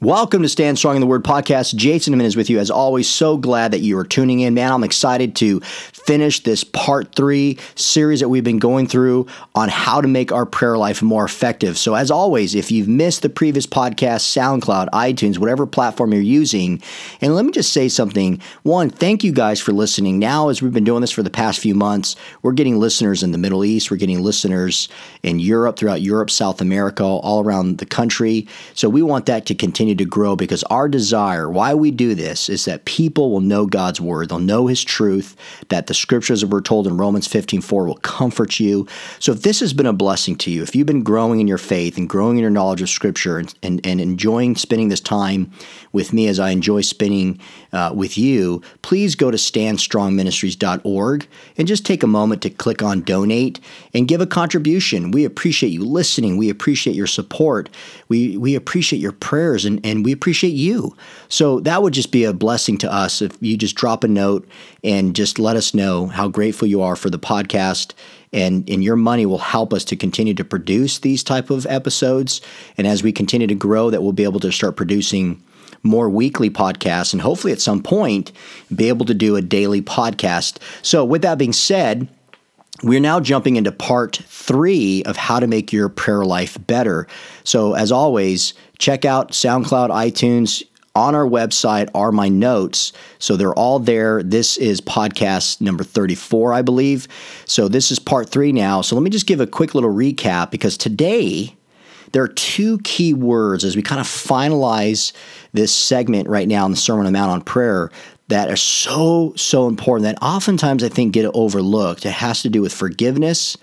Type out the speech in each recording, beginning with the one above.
Welcome to Stand Strong in the Word podcast. Jason Jimenez with you. As always, so glad that you are tuning in. Man, I'm excited to finish this part three series that we've been going through on how to make our prayer life more effective. So, as always, if you've missed the previous podcast, SoundCloud, iTunes, whatever platform you're using, and let me just say something. One, thank you guys for listening. Now, as we've been doing this for the past few months, we're getting listeners in the Middle East, we're getting listeners in Europe, throughout Europe, South America, all around the country. So, we want that to continue continue to grow because our desire, why we do this, is that people will know God's word. They'll know his truth, that the scriptures that we're told in Romans 15 4 will comfort you. So if this has been a blessing to you, if you've been growing in your faith and growing in your knowledge of scripture and, and, and enjoying spending this time with me as I enjoy spending uh, with you, please go to standstrongministries.org and just take a moment to click on donate and give a contribution. We appreciate you listening. We appreciate your support. We, we appreciate your prayers and, and we appreciate you. So that would just be a blessing to us if you just drop a note and just let us know how grateful you are for the podcast and and your money will help us to continue to produce these type of episodes and as we continue to grow that we'll be able to start producing more weekly podcasts and hopefully at some point be able to do a daily podcast. So with that being said, we're now jumping into part three of how to make your prayer life better. So, as always, check out SoundCloud, iTunes. On our website are my notes. So they're all there. This is podcast number 34, I believe. So this is part three now. So let me just give a quick little recap because today there are two key words as we kind of finalize this segment right now in the Sermon on the Mount on prayer that are so, so important that oftentimes I think get overlooked. It has to do with forgiveness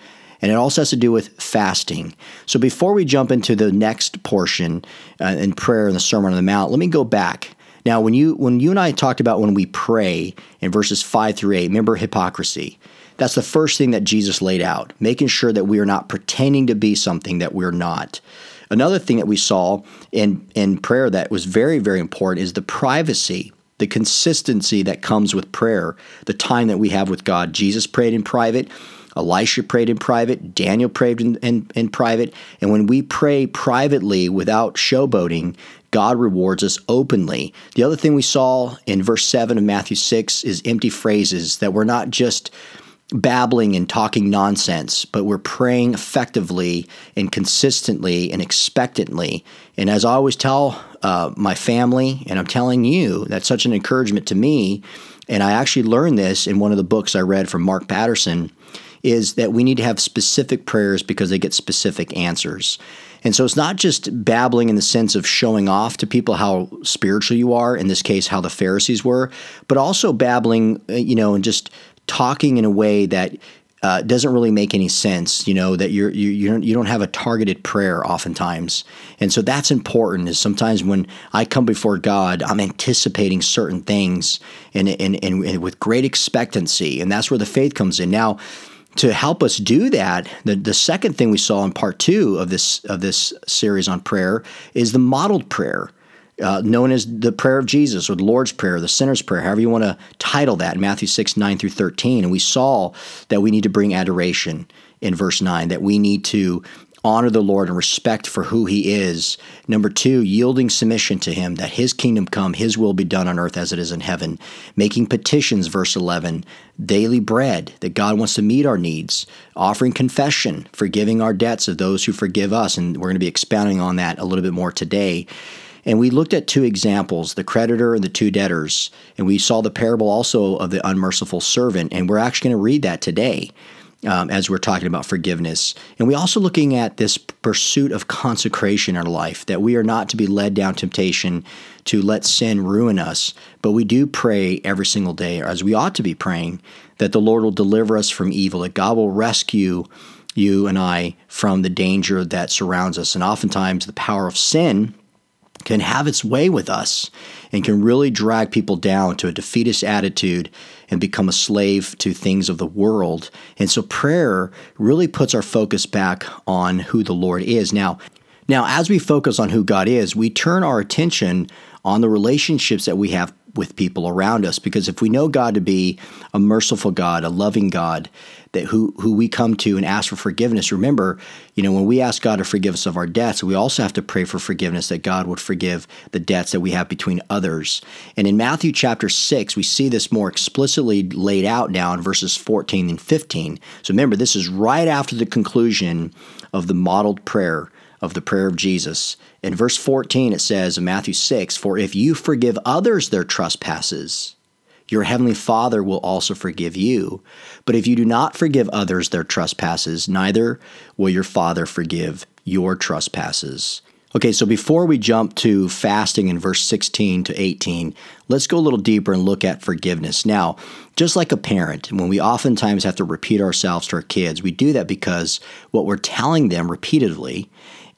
and it also has to do with fasting. So before we jump into the next portion uh, in prayer in the Sermon on the Mount, let me go back. Now, when you when you and I talked about when we pray in verses five through eight, remember hypocrisy. That's the first thing that Jesus laid out, making sure that we are not pretending to be something that we're not. Another thing that we saw in, in prayer that was very, very important is the privacy the consistency that comes with prayer, the time that we have with God. Jesus prayed in private. Elisha prayed in private, Daniel prayed in, in, in, private, and when we pray privately without showboating, God rewards us openly. The other thing we saw in verse 7 of Matthew 6 is empty phrases that we're not just babbling and talking nonsense, but we're praying effectively and consistently and expectantly. And as I always tell uh, my family, and I'm telling you, that's such an encouragement to me. And I actually learned this in one of the books I read from Mark Batterson is that we need to have specific prayers because they get specific answers. And so it's not just babbling in the sense of showing off to people how spiritual you are, in this case, how the Pharisees were, but also babbling, uh, you know, and just talking in a way that uh, doesn't really make any sense. You know that you're you you don't, you don't have a targeted prayer oftentimes, and so that's important. Is sometimes when I come before God, I'm anticipating certain things and and, and, and with great expectancy, and that's where the faith comes in. Now, to help us do that, the, the second thing we saw in part two of this of this series on prayer is the modeled prayer uh, known as the prayer of Jesus or the Lord's Prayer, the sinner's prayer, however you want to title that, in Matthew 6, 9 through 13. And we saw that we need to bring adoration in verse 9, that we need to honor the Lord and respect for who he is. Number two, yielding submission to him, that his kingdom come, his will be done on earth as it is in heaven. Making petitions, verse 11, daily bread, that God wants to meet our needs. Offering confession, forgiving our debts of those who forgive us. And we're going to be expounding on that a little bit more today. And we looked at two examples, the creditor and the two debtors. And we saw the parable also of the unmerciful servant. And we're actually going to read that today. Um, as we're talking about forgiveness. And we also looking at this pursuit of consecration in our life, that we are not to be led down temptation to let sin ruin us, but we do pray every single day, or as we ought to be praying, that the Lord will deliver us from evil, that God will rescue you and I from the danger that surrounds us. And oftentimes the power of sin can have its way with us and can really drag people down to a defeatist attitude and become a slave to things of the world. And so prayer really puts our focus back on who the Lord is. Now, now as we focus on who God is, we turn our attention on the relationships that we have with people around us because if we know God to be a merciful God, a loving God, that who who we come to and ask for forgiveness, remember, you know, when we ask God to forgive us of our debts, we also have to pray for forgiveness that God would forgive the debts that we have between others. And in Matthew chapter 6, we see this more explicitly laid out now in verses 14 and 15. So remember, this is right after the conclusion of the modeled prayer of the prayer of Jesus. In verse 14, it says in Matthew 6 For if you forgive others their trespasses, your heavenly Father will also forgive you. But if you do not forgive others their trespasses, neither will your Father forgive your trespasses. Okay, so before we jump to fasting in verse 16 to 18, let's go a little deeper and look at forgiveness. Now, just like a parent, when we oftentimes have to repeat ourselves to our kids, we do that because what we're telling them repeatedly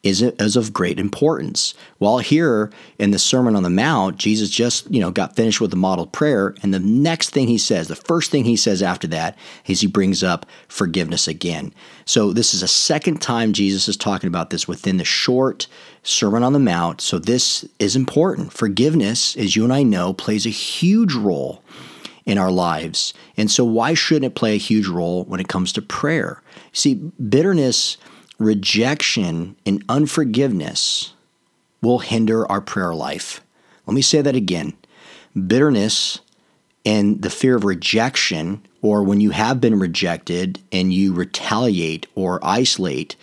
is, is of great importance. While here in the Sermon on the Mount, Jesus just, you know, got finished with the model prayer, and the next thing he says, the first thing he says after that is he brings up forgiveness again. So this is a second time Jesus is talking about this within the short Sermon on the Mount. So this is important. Forgiveness, as you and I know, plays a huge role in our lives. And so why shouldn't it play a huge role when it comes to prayer? See, bitterness rejection and unforgiveness will hinder our prayer life. Let me say that again. Bitterness and the fear of rejection, or when you have been rejected and you retaliate or isolate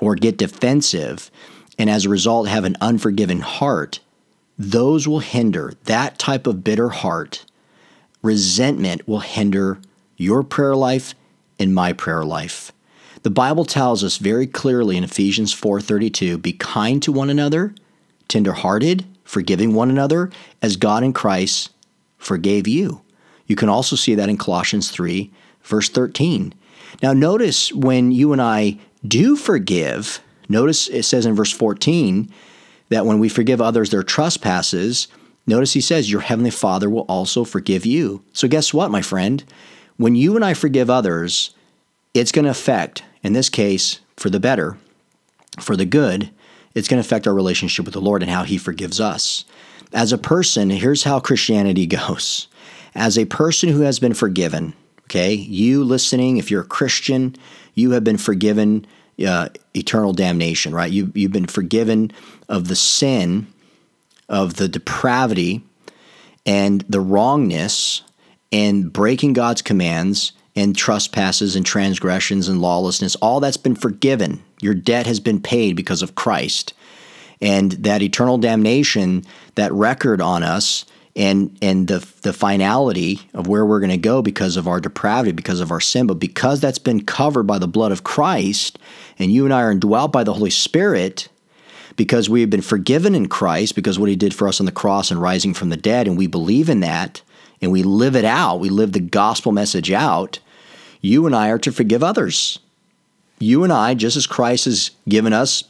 or get defensive, and as a result have an unforgiving heart, those will hinder that type of bitter heart. Resentment will hinder your prayer life and my prayer life. The Bible tells us very clearly in Ephesians 4:32, "Be kind to one another, tenderhearted, forgiving one another, as God in Christ forgave you." You can also see that in Colossians 3 verse 13. Now notice when you and I do forgive, notice it says in verse 14 that when we forgive others their trespasses, notice he says your heavenly Father will also forgive you. So guess what, my friend? When you and I forgive others, it's going to affect in this case, for the better, for the good, it's going to affect our relationship with the Lord and how He forgives us. As a person, here's how Christianity goes. As a person who has been forgiven, okay, you listening, if you're a Christian, you have been forgiven uh, eternal damnation, right? You, you've been forgiven of the sin, of the depravity, and the wrongness, and breaking God's commands and trespasses and transgressions and lawlessness, all that's been forgiven. Your debt has been paid because of Christ. And that eternal damnation, that record on us, and and the the finality of where we're going to go because of our depravity, because of our sin, but because that's been covered by the blood of Christ, and you and I are indwelt by the Holy Spirit, because we have been forgiven in Christ, because what He did for us on the cross and rising from the dead, and we believe in that, and we live it out, we live the gospel message out, you and I are to forgive others. You and I, just as Christ has given us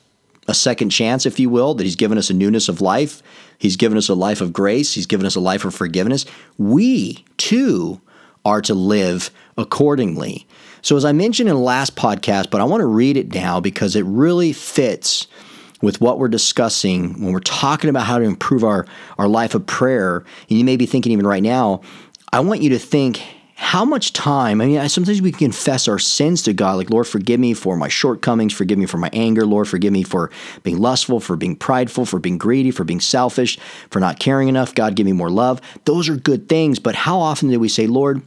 a second chance, if you will, that He's given us a newness of life, He's given us a life of grace, He's given us a life of forgiveness, we too are to live accordingly. So, as I mentioned in the last podcast, but I want to read it now because it really fits with what we're discussing when we're talking about how to improve our, our life of prayer, and you may be thinking even right now, I want you to think how much time, I mean, sometimes we confess our sins to God, like, Lord, forgive me for my shortcomings, forgive me for my anger, Lord, forgive me for being lustful, for being prideful, for being greedy, for being selfish, for not caring enough. God, give me more love. Those are good things, but how often do we say, Lord,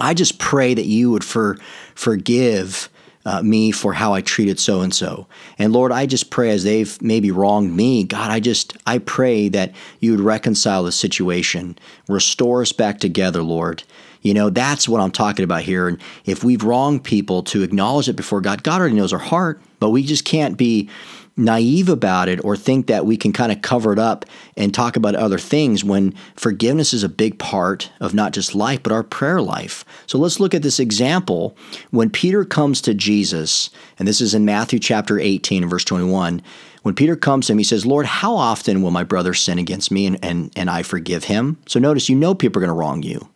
I just pray that you would for, forgive uh, me for how I treated so and so. And Lord, I just pray as they've maybe wronged me, God, I just, I pray that you would reconcile the situation, restore us back together, Lord. You know, that's what I'm talking about here. And if we've wronged people, to acknowledge it before God, God already knows our heart, but we just can't be naive about it or think that we can kind of cover it up and talk about other things when forgiveness is a big part of not just life, but our prayer life. So let's look at this example. When Peter comes to Jesus, and this is in Matthew chapter 18, verse 21. When Peter comes to him, he says, Lord, how often will my brother sin against me and, and, and I forgive him? So notice, you know people are going to wrong you.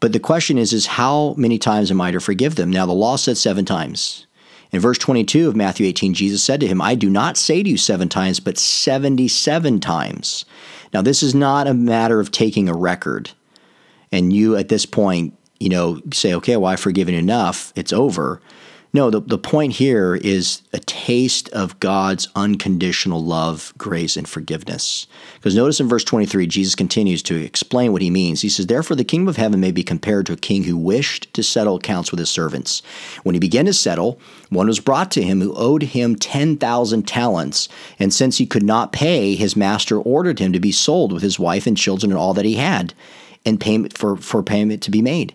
But the question is, is how many times am I to forgive them? Now, the law said seven times. In verse 22 of Matthew 18, Jesus said to him, I do not say to you seven times, but 77 times. Now, this is not a matter of taking a record and you at this point, you know, say, okay, well, I've forgiven enough, it's over. No, the, the point here is a taste of God's unconditional love, grace, and forgiveness. Because notice in verse 23, Jesus continues to explain what he means. He says, Therefore, the kingdom of heaven may be compared to a king who wished to settle accounts with his servants. When he began to settle, one was brought to him who owed him 10,000 talents. And since he could not pay, his master ordered him to be sold with his wife and children and all that he had, and payment for, for payment to be made.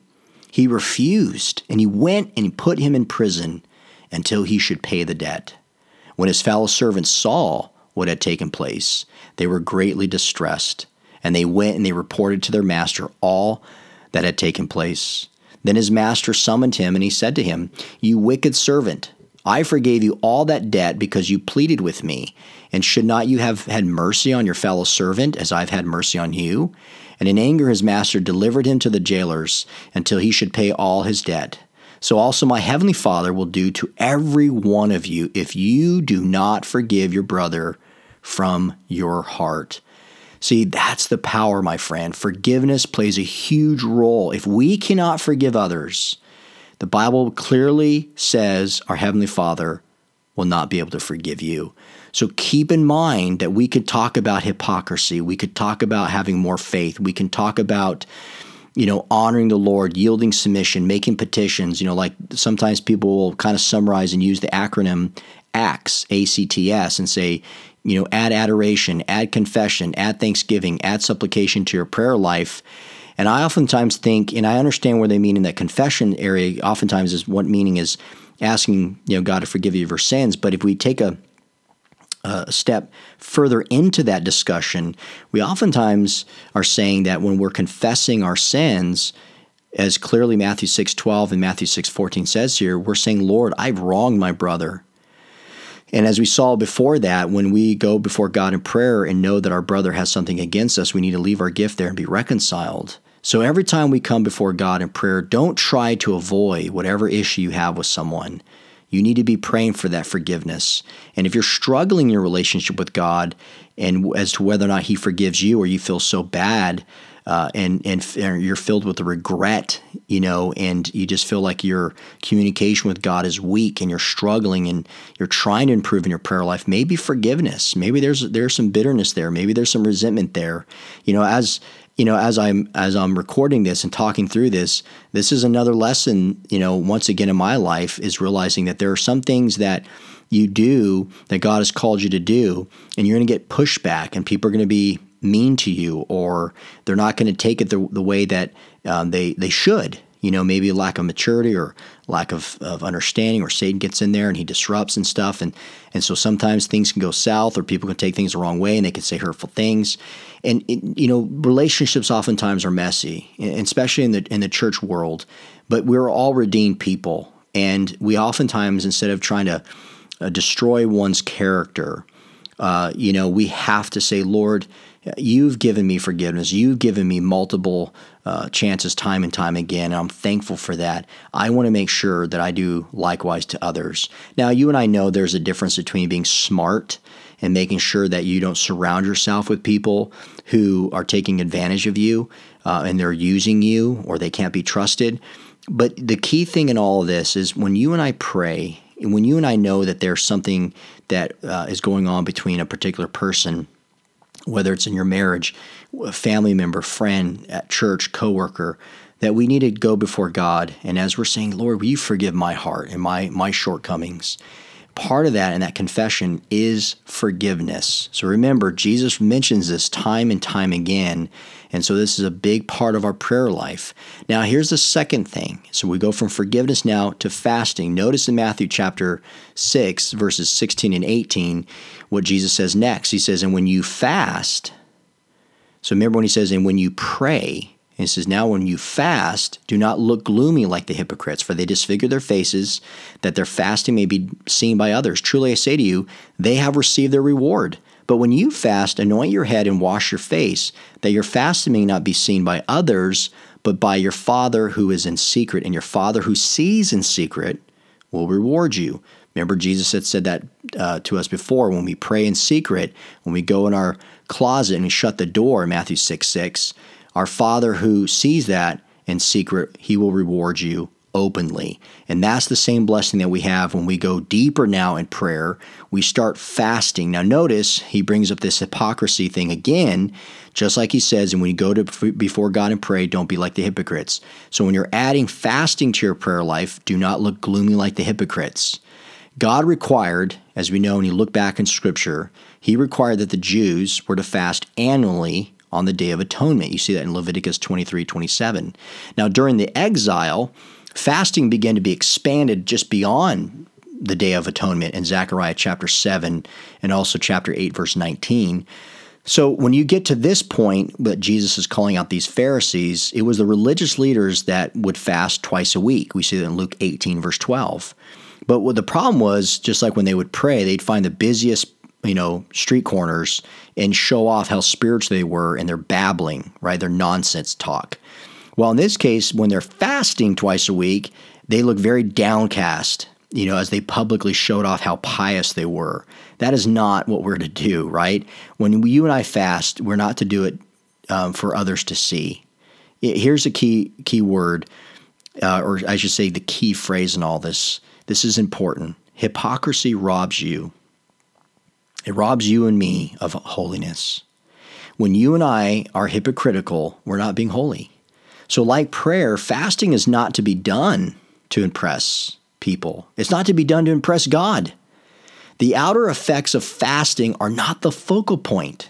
He refused, and he went and he put him in prison until he should pay the debt. When his fellow servants saw what had taken place, they were greatly distressed, and they went and they reported to their master all that had taken place. Then his master summoned him, and he said to him, You wicked servant, I forgave you all that debt because you pleaded with me. And should not you have had mercy on your fellow servant as I've had mercy on you? And in anger, his master delivered him to the jailers until he should pay all his debt. So also my heavenly Father will do to every one of you if you do not forgive your brother from your heart. See, that's the power, my friend. Forgiveness plays a huge role. If we cannot forgive others, the Bible clearly says our Heavenly Father will not be able to forgive you. So keep in mind that we could talk about hypocrisy. We could talk about having more faith. We can talk about, you know, honoring the Lord, yielding submission, making petitions. You know, like sometimes people will kind of summarize and use the acronym ACTS, A C T S, and say, you know, add adoration, add confession, add thanksgiving, add supplication to your prayer life. And I oftentimes think, and I understand where they mean in that confession area, oftentimes is what meaning is asking, you know, God to forgive you of your sins. But if we take a a step further into that discussion, we oftentimes are saying that when we're confessing our sins, as clearly Matthew 6:12 and Matthew 6:14 says here, we're saying, "Lord, I've wronged my brother." And as we saw before that, when we go before God in prayer and know that our brother has something against us, we need to leave our gift there and be reconciled. So every time we come before God in prayer, don't try to avoid whatever issue you have with someone. You need to be praying for that forgiveness. And if you're struggling in your relationship with God and as to whether or not He forgives you or you feel so bad uh, and, and you're filled with regret, you know, and you just feel like your communication with God is weak and you're struggling and you're trying to improve in your prayer life, maybe forgiveness. Maybe there's there's some bitterness there. Maybe there's some resentment there. You know, as you know, as I'm as I'm recording this and talking through this, this is another lesson, you know, once again in my life is realizing that there are some things that you do that God has called you to do, and you're going to get pushback, and people are going to be mean to you, or they're not going to take it the, the way that um, they they should. You know, maybe a lack of maturity or lack of, of understanding, or Satan gets in there and he disrupts and stuff. And, and so sometimes things can go south or people can take things the wrong way and they can say hurtful things. And, it, you know, relationships oftentimes are messy, especially in the, in the church world. But we're all redeemed people. And we oftentimes, instead of trying to uh, destroy one's character, uh, you know, we have to say, Lord, You've given me forgiveness. You've given me multiple uh, chances time and time again. And I'm thankful for that. I want to make sure that I do likewise to others. Now, you and I know there's a difference between being smart and making sure that you don't surround yourself with people who are taking advantage of you uh, and they're using you or they can't be trusted. But the key thing in all of this is when you and I pray, and when you and I know that there's something that uh, is going on between a particular person whether it's in your marriage, a family member, friend, at church, coworker, that we need to go before God. And as we're saying, Lord, will you forgive my heart and my, my shortcomings? Part of that and that confession is forgiveness. So remember, Jesus mentions this time and time again. And so this is a big part of our prayer life. Now, here's the second thing. So we go from forgiveness now to fasting. Notice in Matthew chapter 6, verses 16 and 18, what Jesus says next. He says, And when you fast, so remember when he says, And when you pray, he says, Now when you fast, do not look gloomy like the hypocrites, for they disfigure their faces, that their fasting may be seen by others. Truly I say to you, they have received their reward. But when you fast, anoint your head and wash your face, that your fasting may not be seen by others, but by your Father who is in secret. And your Father who sees in secret will reward you. Remember, Jesus had said that uh, to us before when we pray in secret, when we go in our closet and shut the door, Matthew 6 6 our Father who sees that in secret, he will reward you openly. And that's the same blessing that we have when we go deeper now in prayer. We start fasting. Now, notice he brings up this hypocrisy thing again, just like he says, and when you go to before God and pray, don't be like the hypocrites. So, when you're adding fasting to your prayer life, do not look gloomy like the hypocrites. God required, as we know when you look back in Scripture, He required that the Jews were to fast annually on the Day of Atonement. You see that in Leviticus 23 27. Now, during the exile, fasting began to be expanded just beyond the Day of Atonement in Zechariah chapter 7 and also chapter 8, verse 19. So when you get to this point that Jesus is calling out these Pharisees, it was the religious leaders that would fast twice a week. We see that in Luke 18, verse 12. But what the problem was, just like when they would pray, they'd find the busiest you know, street corners and show off how spiritual they were and their babbling, right? Their nonsense talk. Well, in this case, when they're fasting twice a week, they look very downcast, you know, as they publicly showed off how pious they were. That is not what we're to do, right? When you and I fast, we're not to do it um, for others to see. Here's a key key word, uh, or I should say, the key phrase in all this. This is important. Hypocrisy robs you it robs you and me of holiness. When you and I are hypocritical, we're not being holy. So, like prayer, fasting is not to be done to impress people, it's not to be done to impress God. The outer effects of fasting are not the focal point,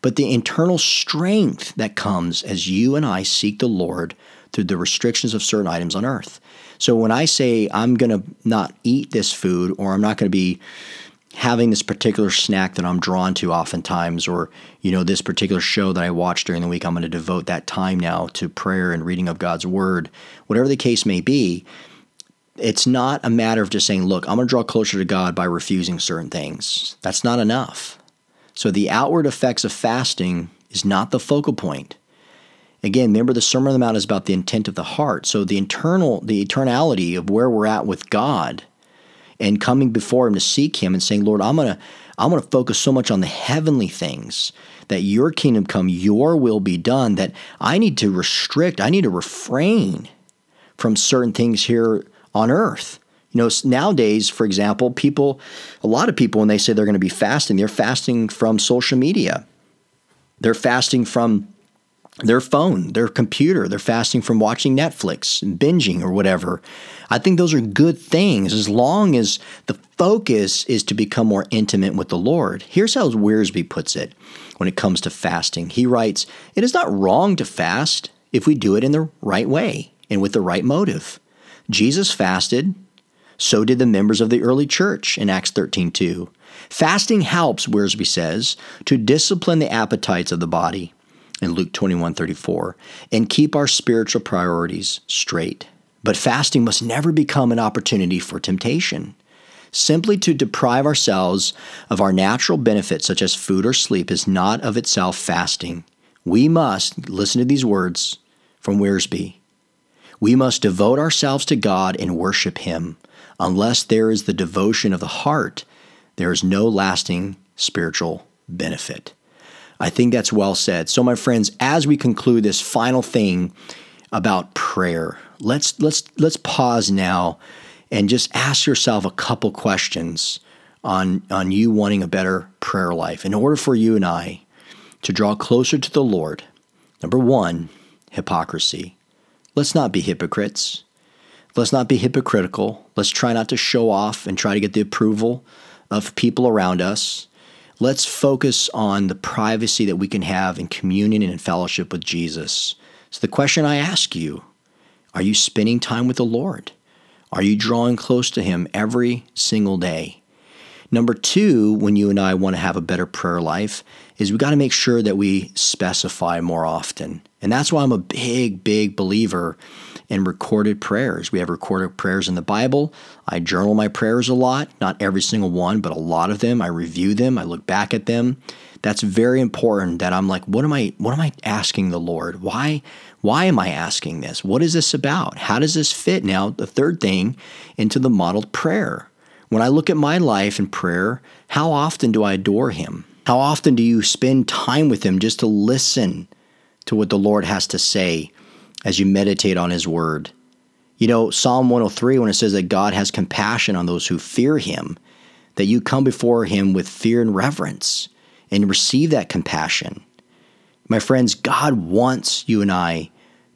but the internal strength that comes as you and I seek the Lord through the restrictions of certain items on earth. So when I say I'm going to not eat this food or I'm not going to be having this particular snack that I'm drawn to oftentimes, or you know, this particular show that I watch during the week, I'm going to devote that time now to prayer and reading of God's word, whatever the case may be. It's not a matter of just saying, look, I'm going to draw closer to God by refusing certain things. That's not enough. So the outward effects of fasting is not the focal point. Again, remember the Sermon on the Mount is about the intent of the heart. So the internal, the eternality of where we're at with God and coming before him to seek him and saying, Lord, I'm gonna I'm gonna focus so much on the heavenly things that your kingdom come, your will be done, that I need to restrict, I need to refrain from certain things here on earth. You know, nowadays, for example, people, a lot of people, when they say they're going to be fasting, they're fasting from social media. They're fasting from their phone, their computer. They're fasting from watching Netflix binging or whatever. I think those are good things as long as the focus is to become more intimate with the Lord. Here's how Wiersbe puts it when it comes to fasting. He writes, It is not wrong to fast if we do it in the right way and with the right motive. Jesus fasted, so did the members of the early church in Acts 13 2. Fasting helps, Wiersbe says, to discipline the appetites of the body in Luke 21 34 and keep our spiritual priorities straight. But fasting must never become an opportunity for temptation. Simply to deprive ourselves of our natural benefits, such as food or sleep, is not of itself fasting. We must, listen to these words from Wiersbe, we must devote ourselves to God and worship Him. Unless there is the devotion of the heart, there is no lasting spiritual benefit. I think that's well said. So, my friends, as we conclude this final thing about prayer, let's let's let's pause now and just ask yourself a couple questions on on you wanting a better prayer life in order for you and I to draw closer to the Lord. Number 1, hypocrisy. Let's not be hypocrites. Let's not be hypocritical. Let's try not to show off and try to get the approval of people around us. Let's focus on the privacy that we can have in communion and in fellowship with Jesus. So, the question I ask you are you spending time with the Lord? Are you drawing close to Him every single day? Number two, when you and I want to have a better prayer life, is we got to make sure that we specify more often. And that's why I'm a big, big believer in recorded prayers. We have recorded prayers in the Bible. I journal my prayers a lot, not every single one, but a lot of them. I review them, I look back at them. That's very important that I'm like, what am I what am I asking the Lord? Why why am I asking this? What is this about? How does this fit now, the third thing, into the modeled prayer? When I look at my life in prayer, how often do I adore him? How often do you spend time with him just to listen to what the Lord has to say as you meditate on his word? You know, Psalm 103, when it says that God has compassion on those who fear him, that you come before him with fear and reverence and receive that compassion. My friends, God wants you and I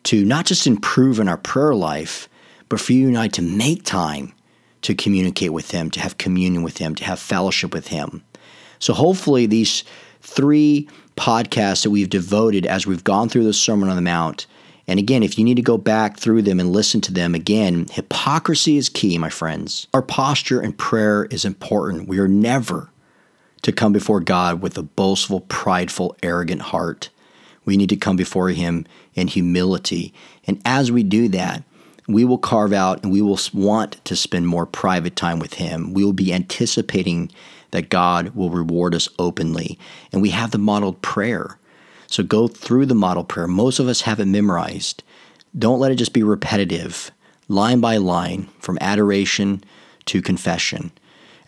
to not just improve in our prayer life, but for you and I to make time to communicate with Him, to have communion with Him, to have fellowship with Him. So hopefully, these three podcasts that we've devoted as we've gone through the Sermon on the Mount, and again, if you need to go back through them and listen to them again, hypocrisy is key, my friends. Our posture in prayer is important. We are never to come before God with a boastful, prideful, arrogant heart. We need to come before Him in humility. And as we do that, we will carve out and we will want to spend more private time with Him. We will be anticipating that God will reward us openly. And we have the modeled prayer. So go through the model prayer. Most of us have it memorized. Don't let it just be repetitive, line by line, from adoration to confession.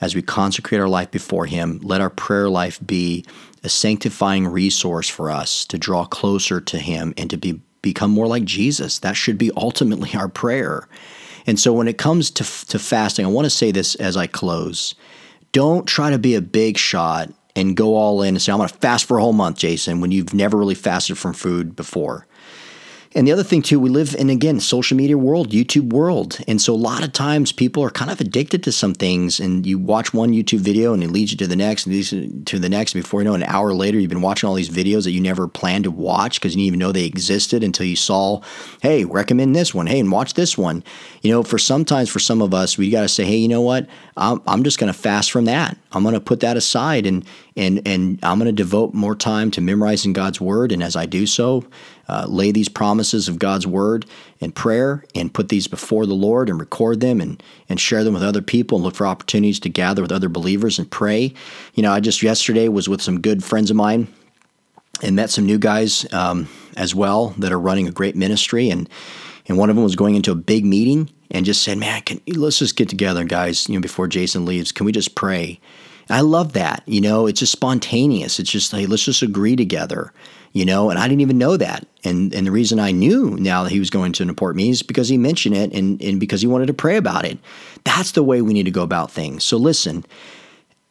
As we consecrate our life before Him, let our prayer life be a sanctifying resource for us to draw closer to Him and to be become more like Jesus. That should be ultimately our prayer. And so when it comes to, to fasting, I want to say this as I close. Don't try to be a big shot and go all in and say, I'm going to fast for a whole month, Jason, when you've never really fasted from food before. And the other thing too, we live in again social media world, YouTube world, and so a lot of times people are kind of addicted to some things. And you watch one YouTube video and it leads you to the next, and leads you to the next. Before you know, an hour later, you've been watching all these videos that you never planned to watch because you didn't even know they existed until you saw, hey, recommend this one, hey, and watch this one. You know, for sometimes for some of us, we got to say, hey, you know what? I'm, I'm just going to fast from that. I'm going to put that aside and and and I'm going to devote more time to memorizing God's word. And as I do so, uh, lay these promises of God's word in prayer and put these before the Lord and record them and and share them with other people and look for opportunities to gather with other believers and pray. You know, I just yesterday was with some good friends of mine and met some new guys um, as well that are running a great ministry and and one of them was going into a big meeting and just said, "Man, can, let's just get together, guys. You know, before Jason leaves, can we just pray?" I love that. You know, it's just spontaneous. It's just like, let's just agree together, you know, and I didn't even know that. And and the reason I knew now that he was going to an important meeting is because he mentioned it and, and because he wanted to pray about it. That's the way we need to go about things. So listen,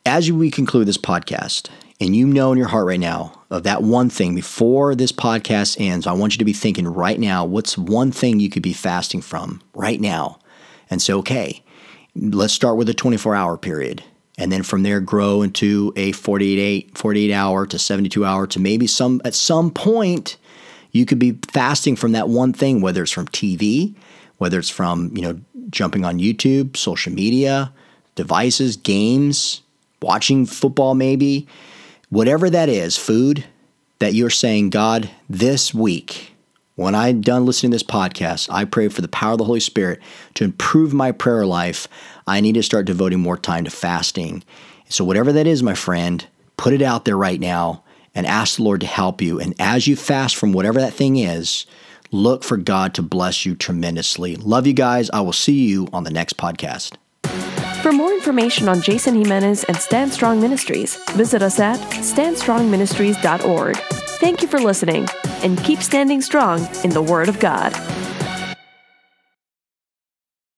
as we conclude this podcast, and you know in your heart right now of that one thing before this podcast ends, I want you to be thinking right now, what's one thing you could be fasting from right now? And say, okay, let's start with a 24 hour period and then from there grow into a 48, 48 hour to 72 hour to maybe some at some point you could be fasting from that one thing whether it's from TV whether it's from you know jumping on YouTube social media devices games watching football maybe whatever that is food that you're saying God this week when I'm done listening to this podcast, I pray for the power of the Holy Spirit to improve my prayer life. I need to start devoting more time to fasting. So, whatever that is, my friend, put it out there right now and ask the Lord to help you. And as you fast from whatever that thing is, look for God to bless you tremendously. Love you guys. I will see you on the next podcast. For more information on Jason Jimenez and Stand Strong Ministries, visit us at standstrongministries.org. Thank you for listening and keep standing strong in the Word of God.